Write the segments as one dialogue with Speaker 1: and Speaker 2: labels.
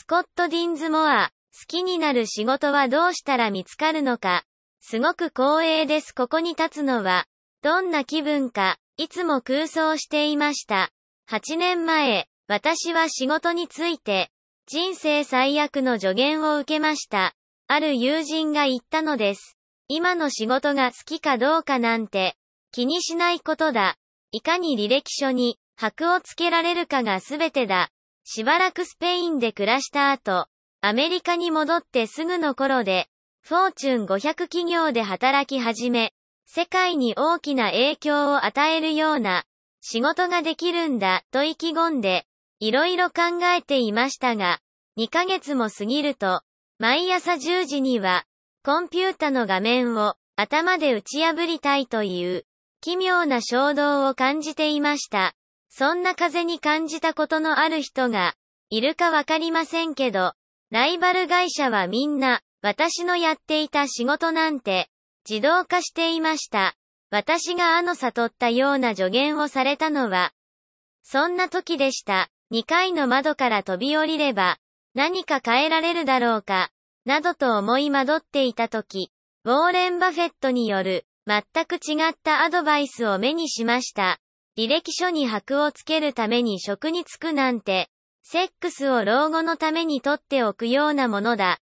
Speaker 1: スコット・ディンズモア、好きになる仕事はどうしたら見つかるのか。すごく光栄です。ここに立つのは、どんな気分か、いつも空想していました。8年前、私は仕事について、人生最悪の助言を受けました。ある友人が言ったのです。今の仕事が好きかどうかなんて、気にしないことだ。いかに履歴書に、箔をつけられるかが全てだ。しばらくスペインで暮らした後、アメリカに戻ってすぐの頃で、フォーチュン500企業で働き始め、世界に大きな影響を与えるような仕事ができるんだと意気込んで、いろいろ考えていましたが、2ヶ月も過ぎると、毎朝10時には、コンピュータの画面を頭で打ち破りたいという、奇妙な衝動を感じていました。そんな風に感じたことのある人が、いるかわかりませんけど、ライバル会社はみんな、私のやっていた仕事なんて、自動化していました。私があの悟ったような助言をされたのは、そんな時でした。2階の窓から飛び降りれば、何か変えられるだろうか、などと思い惑っていた時、ウォーレン・バフェットによる、全く違ったアドバイスを目にしました。履歴書に箔をつけるために職に就くなんて、セックスを老後のために取っておくようなものだ。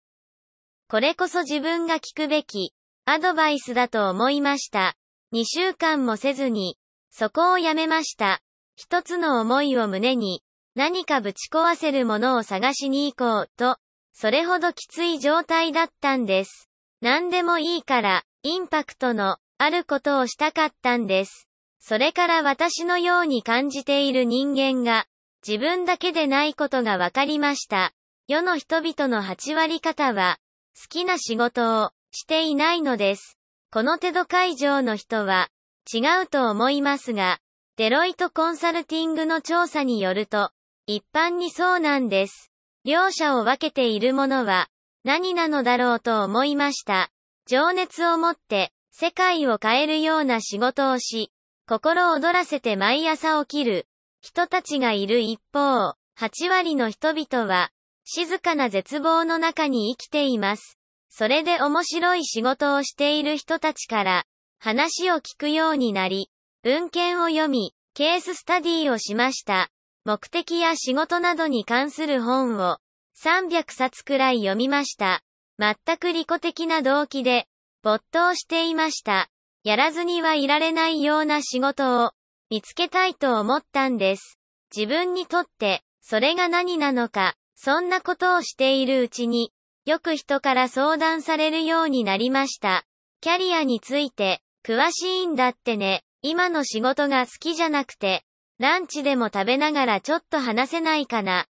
Speaker 1: これこそ自分が聞くべき、アドバイスだと思いました。2週間もせずに、そこをやめました。一つの思いを胸に、何かぶち壊せるものを探しに行こう、と、それほどきつい状態だったんです。何でもいいから、インパクトの、あることをしたかったんです。それから私のように感じている人間が、自分だけでないことが分かりました。世の人々の8割方は、好きな仕事をしていないのです。この手度会場の人は、違うと思いますが、デロイトコンサルティングの調査によると、一般にそうなんです。両者を分けているものは、何なのだろうと思いました。情熱を持って、世界を変えるような仕事をし、心躍らせて毎朝起きる、人たちがいる一方、8割の人々は、静かな絶望の中に生きています。それで面白い仕事をしている人たちから、話を聞くようになり、文献を読み、ケーススタディをしました。目的や仕事などに関する本を、300冊くらい読みました。全く利己的な動機で、没頭していました。やらずにはいられないような仕事を、見つけたいと思ったんです。自分にとって、それが何なのか、そんなことをしているうちに、よく人から相談されるようになりました。キャリアについて、詳しいんだってね。今の仕事が好きじゃなくて、ランチでも食べながらちょっと話せないかな。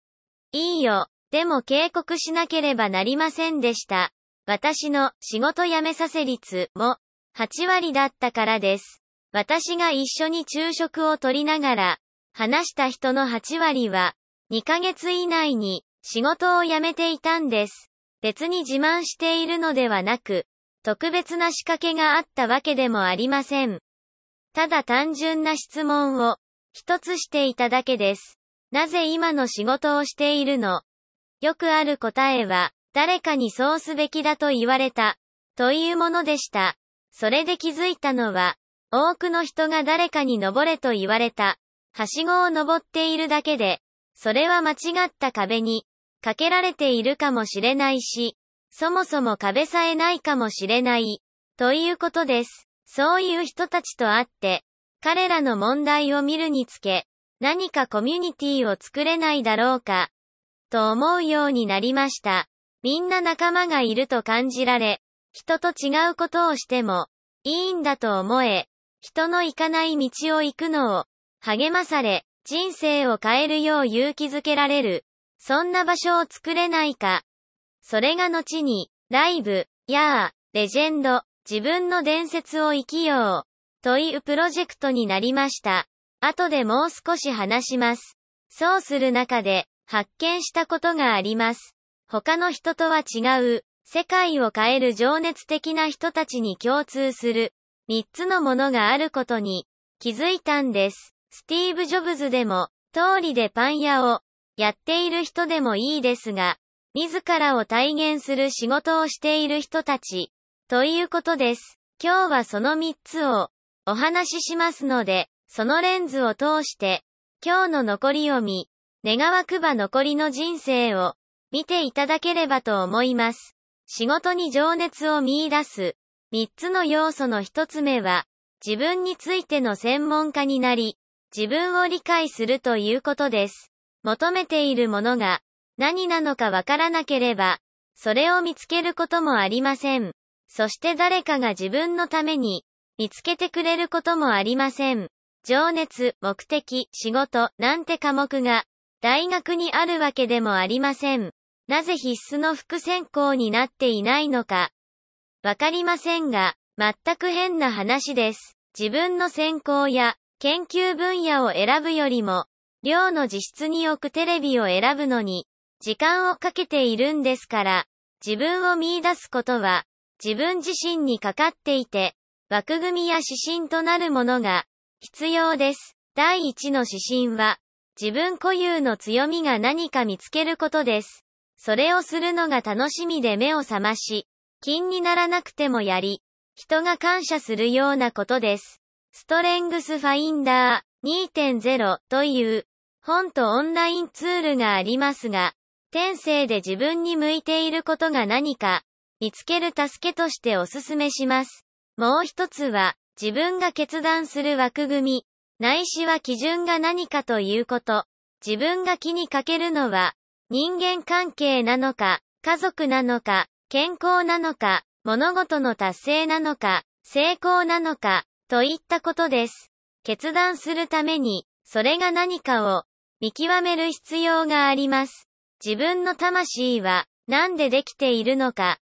Speaker 1: いいよ。でも警告しなければなりませんでした。私の仕事辞めさせ率も8割だったからです。私が一緒に昼食をとりながら話した人の8割は2ヶ月以内に仕事を辞めていたんです。別に自慢しているのではなく、特別な仕掛けがあったわけでもありません。ただ単純な質問を一つしていただけです。なぜ今の仕事をしているの？よくある答えは、誰かにそうすべきだと言われた、というものでした。それで気づいたのは、多くの人が誰かに登れと言われた、はしごを登っているだけで、それは間違った壁にかけられているかもしれないし、そもそも壁さえないかもしれない、ということです。そういう人たちと会って、彼らの問題を見るにつけ、何かコミュニティを作れないだろうか、と思うようになりました。みんな仲間がいると感じられ、人と違うことをしても、いいんだと思え、人の行かない道を行くのを、励まされ、人生を変えるよう勇気づけられる。そんな場所を作れないか。それが後に、ライブ、やー、レジェンド、自分の伝説を生きよう、というプロジェクトになりました。後でもう少し話します。そうする中で、発見したことがあります。他の人とは違う、世界を変える情熱的な人たちに共通する、三つのものがあることに、気づいたんです。スティーブ・ジョブズでも、通りでパン屋を、やっている人でもいいですが、自らを体現する仕事をしている人たち、ということです。今日はその3つをお話ししますので、そのレンズを通して、今日の残りを見、願わくば残りの人生を見ていただければと思います。仕事に情熱を見出す。3つの要素の1つ目は、自分についての専門家になり、自分を理解するということです。求めているものが何なのかわからなければ、それを見つけることもありません。そして誰かが自分のために見つけてくれることもありません。情熱、目的、仕事、なんて科目が大学にあるわけでもありません。なぜ必須の副専攻になっていないのか。わかりませんが、全く変な話です。自分の専攻や研究分野を選ぶよりも、寮の自室に置くテレビを選ぶのに、時間をかけているんですから、自分を見出すことは、自分自身にかかっていて、枠組みや指針となるものが、必要です。第一の指針は、自分固有の強みが何か見つけることです。それをするのが楽しみで目を覚まし、金にならなくてもやり、人が感謝するようなことです。ストレングスファインダー2.0という本とオンラインツールがありますが、天性で自分に向いていることが何か見つける助けとしておすすめします。もう一つは自分が決断する枠組み、ないしは基準が何かということ。自分が気にかけるのは人間関係なのか、家族なのか、健康なのか、物事の達成なのか、成功なのか、といったことです。決断するために、それが何かを見極める必要があります。自分の魂は何でできているのか。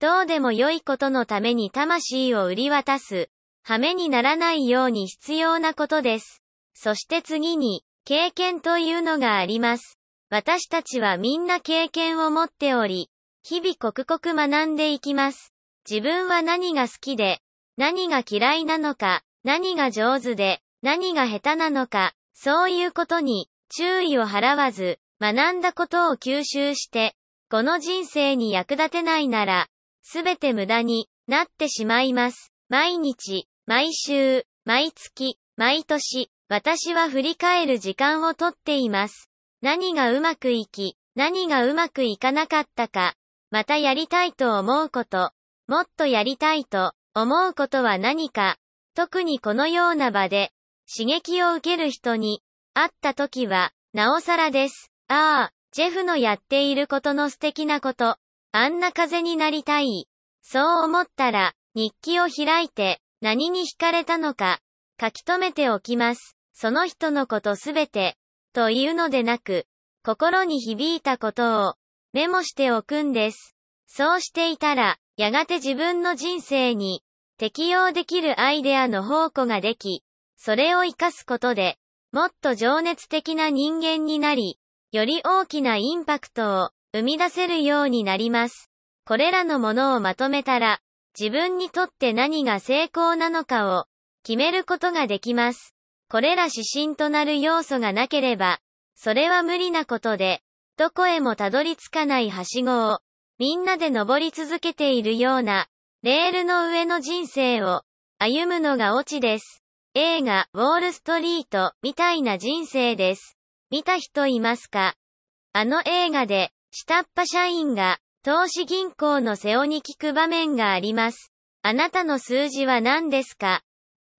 Speaker 1: どうでも良いことのために魂を売り渡す、羽目にならないように必要なことです。そして次に、経験というのがあります。私たちはみんな経験を持っており、日々刻々学んでいきます。自分は何が好きで、何が嫌いなのか、何が上手で、何が下手なのか、そういうことに注意を払わず、学んだことを吸収して、この人生に役立てないなら、すべて無駄になってしまいます。毎日、毎週、毎月、毎年、私は振り返る時間をとっています。何がうまくいき、何がうまくいかなかったか、またやりたいと思うこと、もっとやりたいと思うことは何か、特にこのような場で刺激を受ける人に会った時は、なおさらです。ああ、ジェフのやっていることの素敵なこと、あんな風になりたい。そう思ったら、日記を開いて、何に惹かれたのか、書き留めておきます。その人のことすべて、というのでなく、心に響いたことをメモしておくんです。そうしていたら、やがて自分の人生に適用できるアイデアの宝庫ができ、それを活かすことで、もっと情熱的な人間になり、より大きなインパクトを生み出せるようになります。これらのものをまとめたら、自分にとって何が成功なのかを決めることができます。これら指針となる要素がなければ、それは無理なことで、どこへもたどり着かないはしごを、みんなで登り続けているような、レールの上の人生を、歩むのがオチです。映画、ウォールストリート、みたいな人生です。見た人いますか？あの映画で、下っ端社員が、投資銀行の瀬尾に聞く場面があります。あなたの数字は何ですか？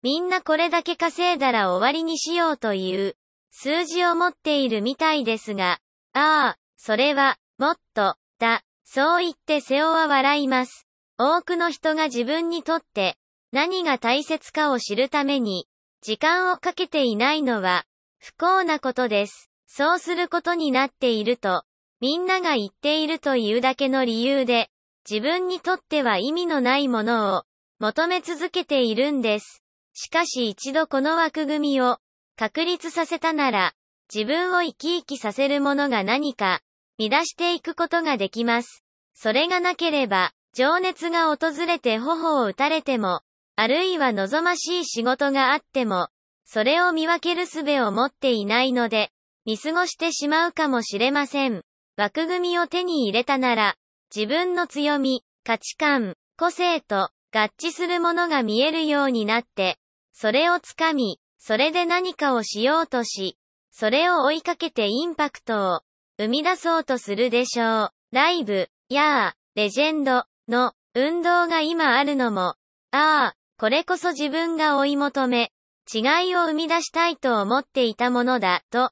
Speaker 1: みんなこれだけ稼いだら終わりにしようという数字を持っているみたいですが、ああ、それは、もっと、だ、そう言って瀬尾は笑います。多くの人が自分にとって何が大切かを知るために時間をかけていないのは不幸なことです。そうすることになっているとみんなが言っているというだけの理由で自分にとっては意味のないものを求め続けているんです。しかし一度この枠組みを確立させたなら、自分を生き生きさせるものが何か、乱していくことができます。それがなければ、情熱が訪れて頬を打たれても、あるいは望ましい仕事があっても、それを見分ける術を持っていないので、見過ごしてしまうかもしれません。枠組みを手に入れたなら、自分の強み、価値観、個性と合致するものが見えるようになって、それをつかみ、それで何かをしようとし、それを追いかけてインパクトを生み出そうとするでしょう。ライブ、やあ、レジェンドの運動が今あるのも、ああ、これこそ自分が追い求め、違いを生み出したいと思っていたものだ、と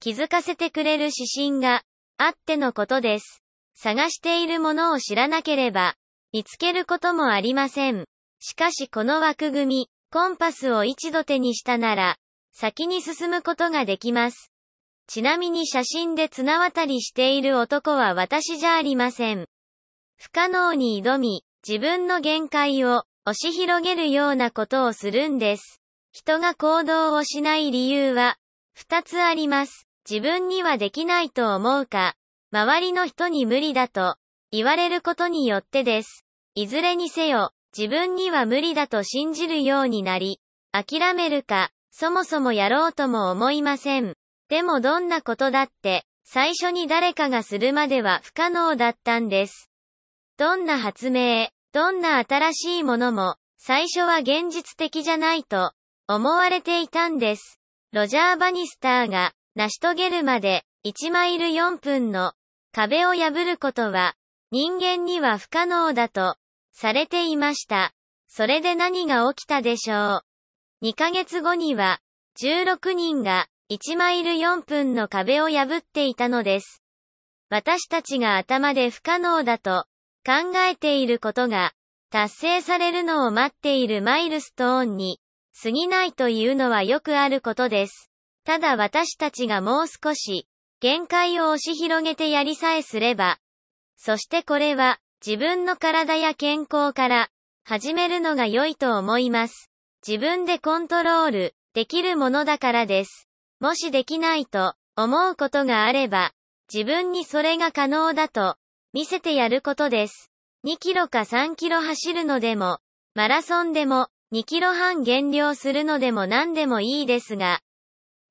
Speaker 1: 気づかせてくれる指針があってのことです。探しているものを知らなければ、見つけることもありません。しかしこの枠組み、コンパスを一度手にしたなら、先に進むことができます。ちなみに写真で綱渡りしている男は私じゃありません。不可能に挑み、自分の限界を押し広げるようなことをするんです。人が行動をしない理由は、二つあります。自分にはできないと思うか、周りの人に無理だと言われることによってです。いずれにせよ、自分には無理だと信じるようになり、諦めるか、そもそもやろうとも思いません。でもどんなことだって、最初に誰かがするまでは不可能だったんです。どんな発明、どんな新しいものも、最初は現実的じゃないと思われていたんです。ロジャー・バニスターが成し遂げるまで1マイル4分の壁を破ることは人間には不可能だとされていました。それで何が起きたでしょう。2ヶ月後には16人が1マイル4分の壁を破っていたのです。私たちが頭で不可能だと考えていることが達成されるのを待っているマイルストーンに過ぎないというのはよくあることです。ただ私たちがもう少し限界を押し広げてやりさえすれば、そしてこれは自分の体や健康から始めるのが良いと思います。自分でコントロールできるものだからです。もしできないと思うことがあれば、自分にそれが可能だと見せてやることです。2キロか3キロ走るのでも、マラソンでも2キロ半減量するのでも何でもいいですが、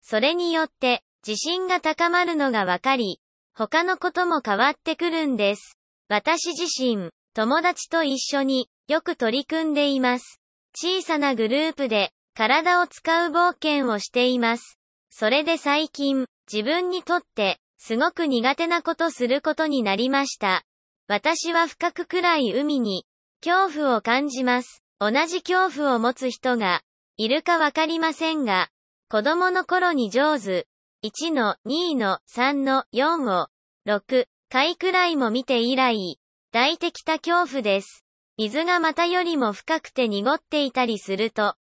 Speaker 1: それによって自信が高まるのがわかり、他のことも変わってくるんです。私自身、友達と一緒によく取り組んでいます。小さなグループで体を使う冒険をしています。それで最近、自分にとってすごく苦手なことすることになりました。私は深く暗い海に恐怖を感じます。同じ恐怖を持つ人がいるかわかりませんが、子供の頃に上手、1の2の3の4を6回くらいも見て以来、抱いてきた恐怖です。水がまたよりも深くて濁っていたりすると、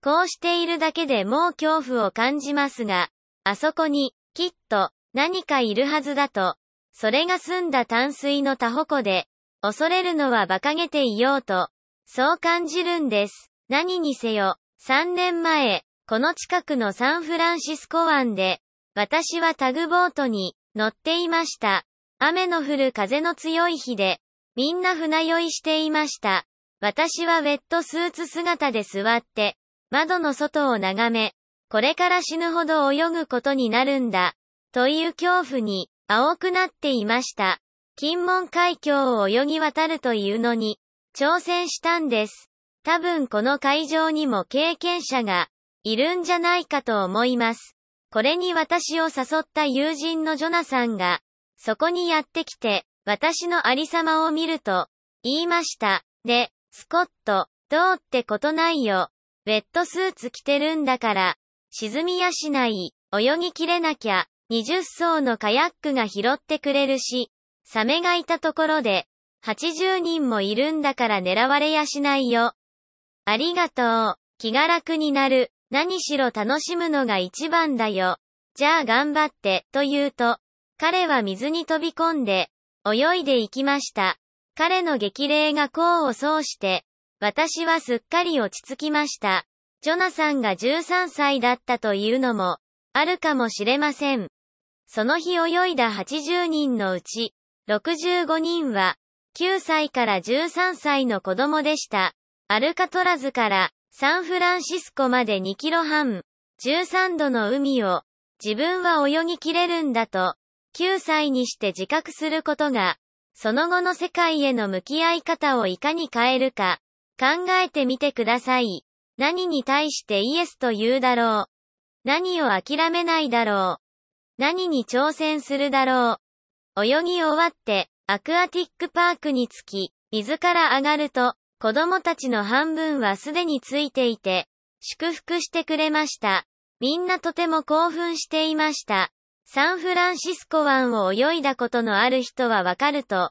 Speaker 1: こうしているだけでもう恐怖を感じますが、あそこに、きっと、何かいるはずだと、それが澄んだ淡水のタホ湖で、恐れるのは馬鹿げていようと、そう感じるんです。何にせよ、3年前、この近くのサンフランシスコ湾で、私はタグボートに乗っていました。雨の降る風の強い日で、みんな船酔いしていました。私はウェットスーツ姿で座って、窓の外を眺め、これから死ぬほど泳ぐことになるんだ、という恐怖に、青くなっていました。金門海峡を泳ぎ渡るというのに、挑戦したんです。多分この会場にも経験者がいるんじゃないかと思います。これに私を誘った友人のジョナサンが、そこにやってきて、私のありさまを見ると、言いました。で、スコット、どうってことないよ。ウェットスーツ着てるんだから、沈みやしない、泳ぎきれなきゃ、20艘のカヤックが拾ってくれるし、サメがいたところで、80人もいるんだから狙われやしないよ。ありがとう。気が楽になる。何しろ楽しむのが一番だよ。じゃあ頑張って、と言うと、彼は水に飛び込んで、泳いでいきました。彼の激励が功を奏して、私はすっかり落ち着きました。ジョナサンが13歳だったというのも、あるかもしれません。その日泳いだ80人のうち、65人は、9歳から13歳の子供でした。アルカトラズからサンフランシスコまで2キロ半、13度の海を自分は泳ぎきれるんだと9歳にして自覚することが、その後の世界への向き合い方をいかに変えるか、考えてみてください。何に対してイエスと言うだろう。何を諦めないだろう。何に挑戦するだろう。泳ぎ終わって、アクアティックパークに着き、水から上がると、子供たちの半分はすでについていて、祝福してくれました。みんなとても興奮していました。サンフランシスコ湾を泳いだことのある人はわかると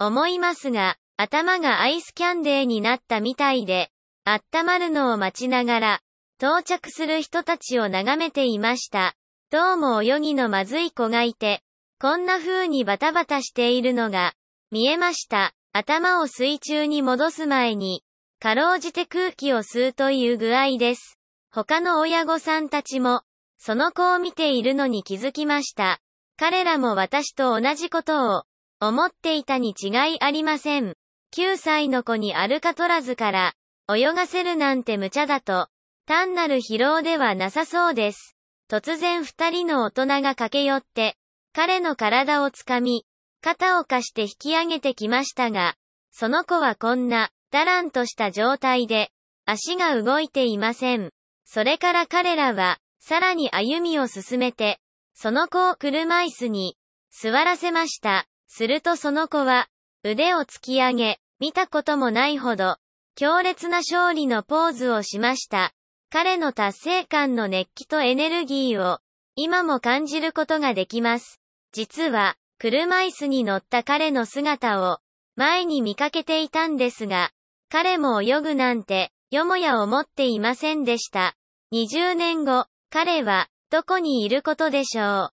Speaker 1: 思いますが、頭がアイスキャンデーになったみたいで、温まるのを待ちながら、到着する人たちを眺めていました。どうも泳ぎのまずい子がいて、こんな風にバタバタしているのが、見えました。頭を水中に戻す前に、かろうじて空気を吸うという具合です。他の親御さんたちも、その子を見ているのに気づきました。彼らも私と同じことを、思っていたに違いありません。9歳の子にアルカトラズから、泳がせるなんて無茶だと、単なる疲労ではなさそうです。突然二人の大人が駆け寄って、彼の体をつかみ、肩を貸して引き上げてきましたが、その子はこんな、だらんとした状態で、足が動いていません。それから彼らは、さらに歩みを進めて、その子を車椅子に、座らせました。するとその子は、腕を突き上げ、見たこともないほど、強烈な勝利のポーズをしました。彼の達成感の熱気とエネルギーを、今も感じることができます。実は、車椅子に乗った彼の姿を、前に見かけていたんですが、彼も泳ぐなんて、よもや思っていませんでした。20年後、彼は、どこにいることでしょ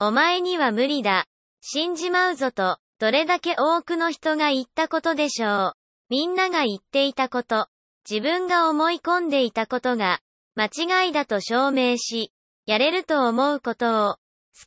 Speaker 1: う？お前には無理だ。死んじまうぞと、どれだけ多くの人が言ったことでしょう？みんなが言っていたこと、自分が思い込んでいたことが、間違いだと証明し、やれると思うことを、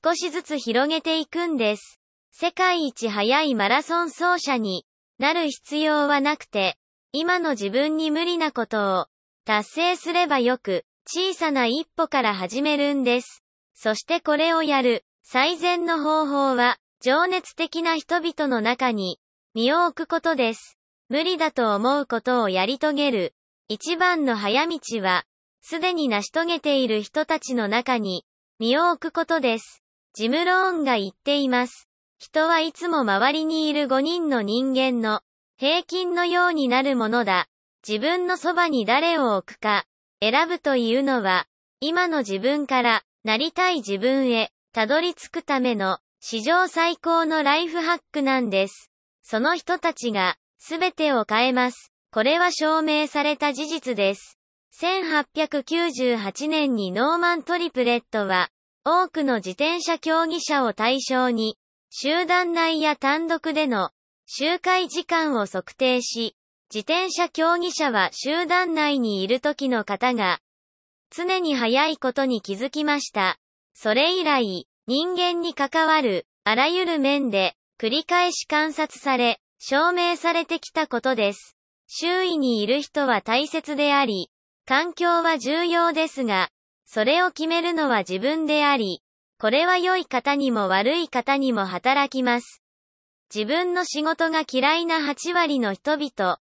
Speaker 1: 少しずつ広げていくんです。世界一速いマラソン走者になる必要はなくて、今の自分に無理なことを達成すればよく、小さな一歩から始めるんです。そしてこれをやる最善の方法は、情熱的な人々の中に、身を置くことです。無理だと思うことをやり遂げる。一番の早道は、すでに成し遂げている人たちの中に、身を置くことです。ジム・ローンが言っています。人はいつも周りにいる5人の人間の平均のようになるものだ。自分のそばに誰を置くか選ぶというのは、今の自分からなりたい自分へたどり着くための史上最高のライフハックなんです。その人たちが全てを変えます。これは証明された事実です。1898年にノーマン・トリプレットは、多くの自転車競技者を対象に、集団内や単独での周回時間を測定し、自転車競技者は集団内にいる時の方が、常に速いことに気づきました。それ以来、人間に関わる、あらゆる面で、繰り返し観察され、証明されてきたことです。周囲にいる人は大切であり、環境は重要ですが、それを決めるのは自分であり、これは良い方にも悪い方にも働きます。自分の仕事が嫌いな8割の人々。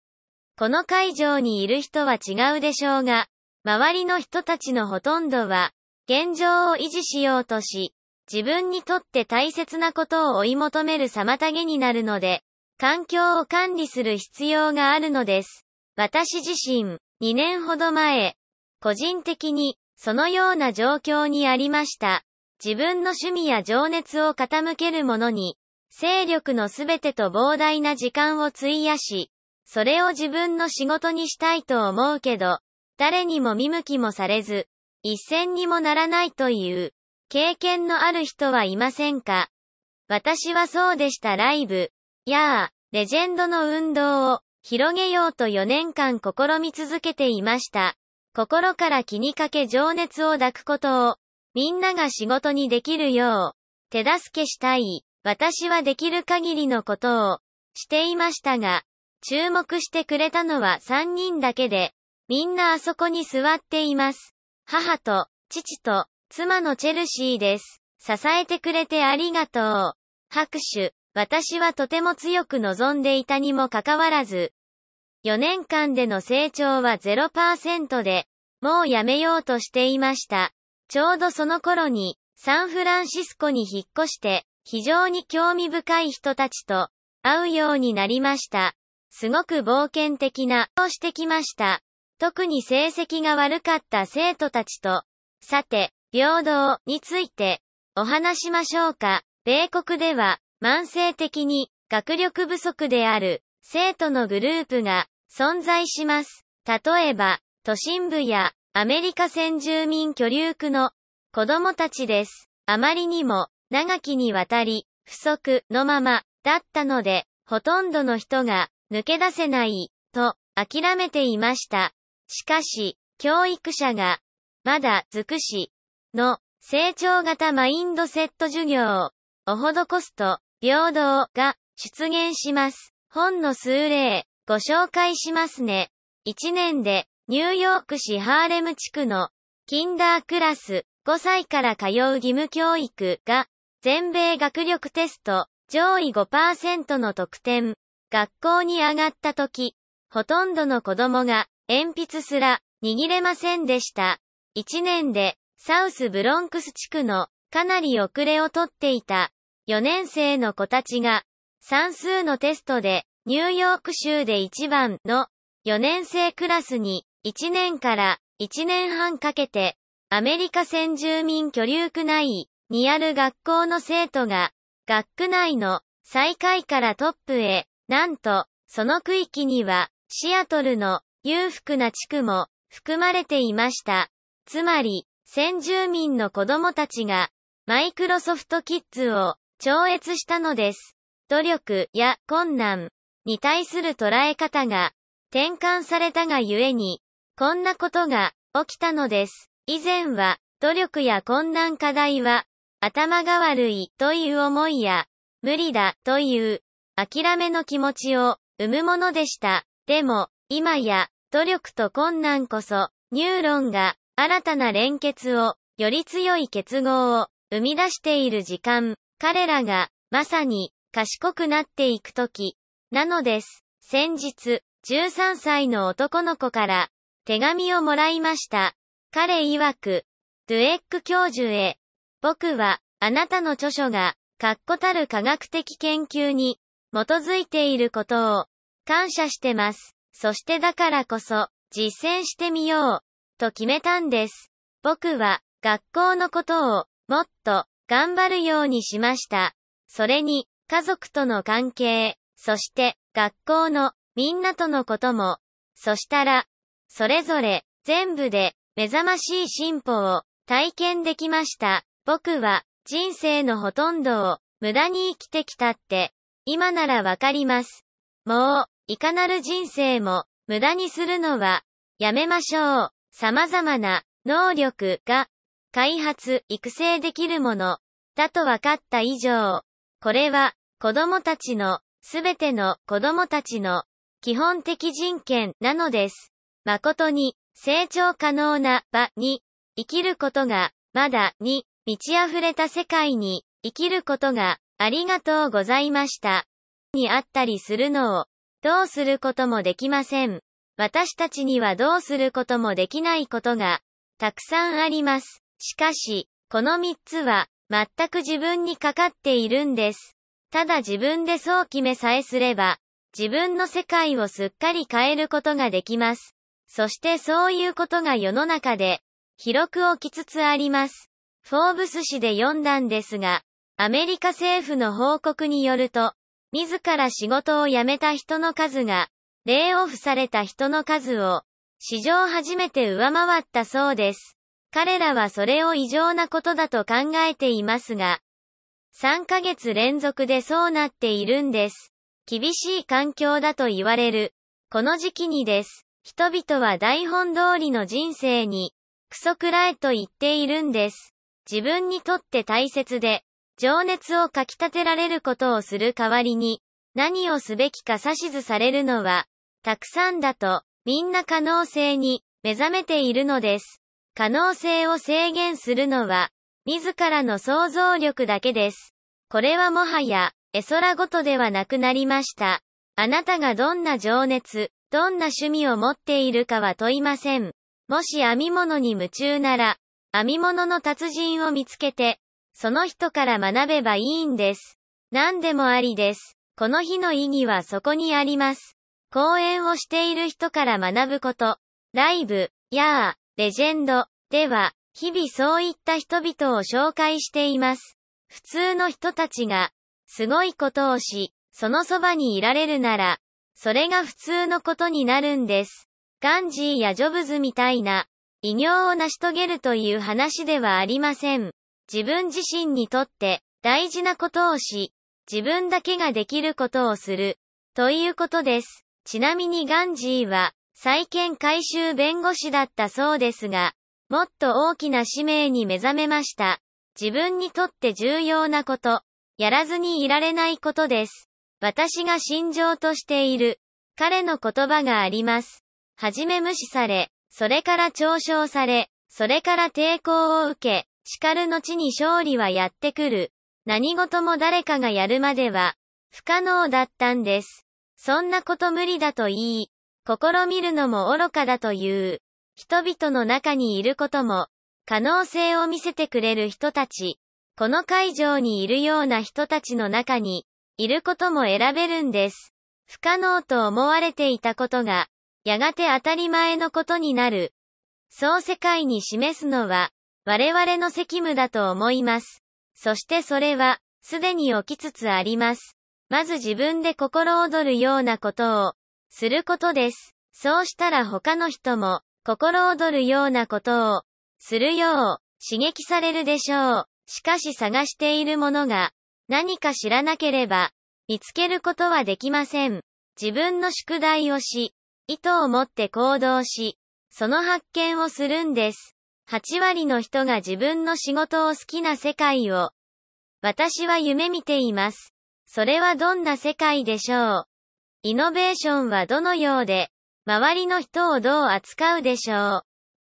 Speaker 1: この会場にいる人は違うでしょうが、周りの人たちのほとんどは、現状を維持しようとし、自分にとって大切なことを追い求める妨げになるので、環境を管理する必要があるのです。私自身、2年ほど前、個人的に、そのような状況にありました。自分の趣味や情熱を傾けるものに、勢力のすべてと膨大な時間を費やし、それを自分の仕事にしたいと思うけど、誰にも見向きもされず、一銭にもならないという、経験のある人はいませんか？私はそうでしたライブ。やあ、レジェンドの運動を広げようと4年間試み続けていました。心から気にかけ情熱を抱くことを、みんなが仕事にできるよう、手助けしたい。私はできる限りのことを、していましたが、注目してくれたのは3人だけで、みんなあそこに座っています。母と、父と、妻のチェルシーです。支えてくれてありがとう。拍手。私はとても強く望んでいたにもかかわらず、4年間での成長は0%で、もうやめようとしていました。ちょうどその頃に、サンフランシスコに引っ越して、非常に興味深い人たちと会うようになりました。すごく冒険的な、をしてきました。特に成績が悪かった生徒たちと、さて、平等について、お話しましょうか。米国では、慢性的に、学力不足である、生徒のグループが、存在します。例えば、都心部や、アメリカ先住民居留区の、子供たちです。あまりにも、長きにわたり、不足のまま、だったので、ほとんどの人が、抜け出せない、と、諦めていました。しかし、教育者が、まだ、尽くし、の、成長型マインドセット授業を、施すと、平等が、出現します。本の数例、ご紹介しますね。1年で、ニューヨーク市ハーレム地区の、キンダークラス、5歳から通う義務教育が、全米学力テスト、上位5%の得点、学校に上がった時、ほとんどの子供が、鉛筆すら、握れませんでした。1年で、サウスブロンクス地区の、かなり遅れをとっていた、4年生の子たちが、算数のテストで、ニューヨーク州で1番の、4年生クラスに、1年から1年半かけて、アメリカ先住民居留区内にある学校の生徒が、学区内の最下位からトップへ、なんと、その区域には、シアトルの裕福な地区も含まれていました。つまり、先住民の子供たちが、マイクロソフトキッズを超越したのです。努力や困難に対する捉え方が転換されたがゆえに、こんなことが起きたのです。以前は、努力や困難課題は、頭が悪いという思いや、無理だという諦めの気持ちを生むものでした。でも、今や努力と困難こそ、ニューロンが新たな連結を、より強い結合を生み出している時間、彼らがまさに賢くなっていくとき、なのです。先日、13歳の男の子から手紙をもらいました。彼曰く、ドゥエック教授へ、僕は、あなたの著書が、確固たる科学的研究に、基づいていることを、感謝してます。そしてだからこそ、実践してみよう、と決めたんです。僕は、学校のことを、もっと、頑張るようにしました。それに、家族との関係、そして、学校の、みんなとのことも、そしたら、それぞれ、全部で、目覚ましい進歩を、体験できました。僕は、人生のほとんどを、無駄に生きてきたって、今ならわかります。もう、いかなる人生も、無駄にするのは、やめましょう。様々な、能力が、開発、育成できるもの、だと分かった以上、これは、子供たちの、すべての子供たちの、基本的人権なのです。誠に、成長可能な場に、生きることが、まだ、に、満ち溢れた世界に生きることがありがとうございました。にあったりするのをどうすることもできません。私たちにはどうすることもできないことがたくさんあります。しかし、この三つは全く自分にかかっているんです。ただ自分でそう決めさえすれば、自分の世界をすっかり変えることができます。そしてそういうことが世の中で広く起きつつあります。フォーブス誌で読んだんですが、アメリカ政府の報告によると、自ら仕事を辞めた人の数が、レイオフされた人の数を、史上初めて上回ったそうです。彼らはそれを異常なことだと考えていますが、3ヶ月連続でそうなっているんです。厳しい環境だと言われる、この時期にです。人々は台本通りの人生に、クソくらえと言っているんです。自分にとって大切で、情熱をかき立てられることをする代わりに、何をすべきか指図されるのは、たくさんだと、みんな可能性に目覚めているのです。可能性を制限するのは、自らの想像力だけです。これはもはや、絵空ごとではなくなりました。あなたがどんな情熱、どんな趣味を持っているかは問いません。もし編み物に夢中なら、編み物の達人を見つけて、その人から学べばいいんです。何でもありです。この日の意義はそこにあります。講演をしている人から学ぶこと。ライブ、やあ、レジェンド、では、日々そういった人々を紹介しています。普通の人たちが、すごいことをし、そのそばにいられるなら、それが普通のことになるんです。ガンジーやジョブズみたいな、偉業を成し遂げるという話ではありません。自分自身にとって大事なことをし、自分だけができることをする、ということです。ちなみにガンジーは、債権回収弁護士だったそうですが、もっと大きな使命に目覚めました。自分にとって重要なこと、やらずにいられないことです。私が心情としている、彼の言葉があります。はじめ無視され、それから嘲笑され、それから抵抗を受け、叱る後に勝利はやってくる。何事も誰かがやるまでは、不可能だったんです。そんなこと無理だと言い、試みるのも愚かだという、人々の中にいることも、可能性を見せてくれる人たち、この会場にいるような人たちの中に、いることも選べるんです。不可能と思われていたことが、やがて当たり前のことになる。そう世界に示すのは、我々の責務だと思います。そしてそれは、すでに起きつつあります。まず自分で心躍るようなことを、することです。そうしたら他の人も、心躍るようなことを、するよう、刺激されるでしょう。しかし探しているものが、何か知らなければ、見つけることはできません。自分の宿題をし、意図を持って行動し、その発見をするんです。8割の人が自分の仕事を好きな世界を、私は夢見ています。それはどんな世界でしょうイノベーションはどのようで、周りの人をどう扱うでしょう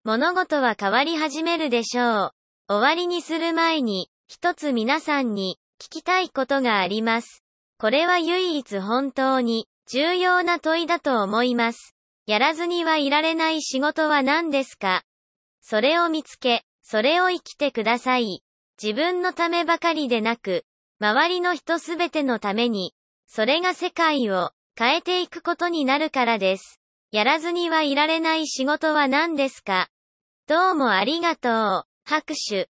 Speaker 1: 物事は変わり始めるでしょう。終わりにする前に、一つ皆さんに聞きたいことがあります。これは唯一本当に重要な問いだと思います。やらずにはいられない仕事は何ですかそれを見つけ、それを生きてください。自分のためばかりでなく、周りの人すべてのために、それが世界を変えていくことになるからです。やらずにはいられない仕事は何ですか？どうもありがとう。拍手。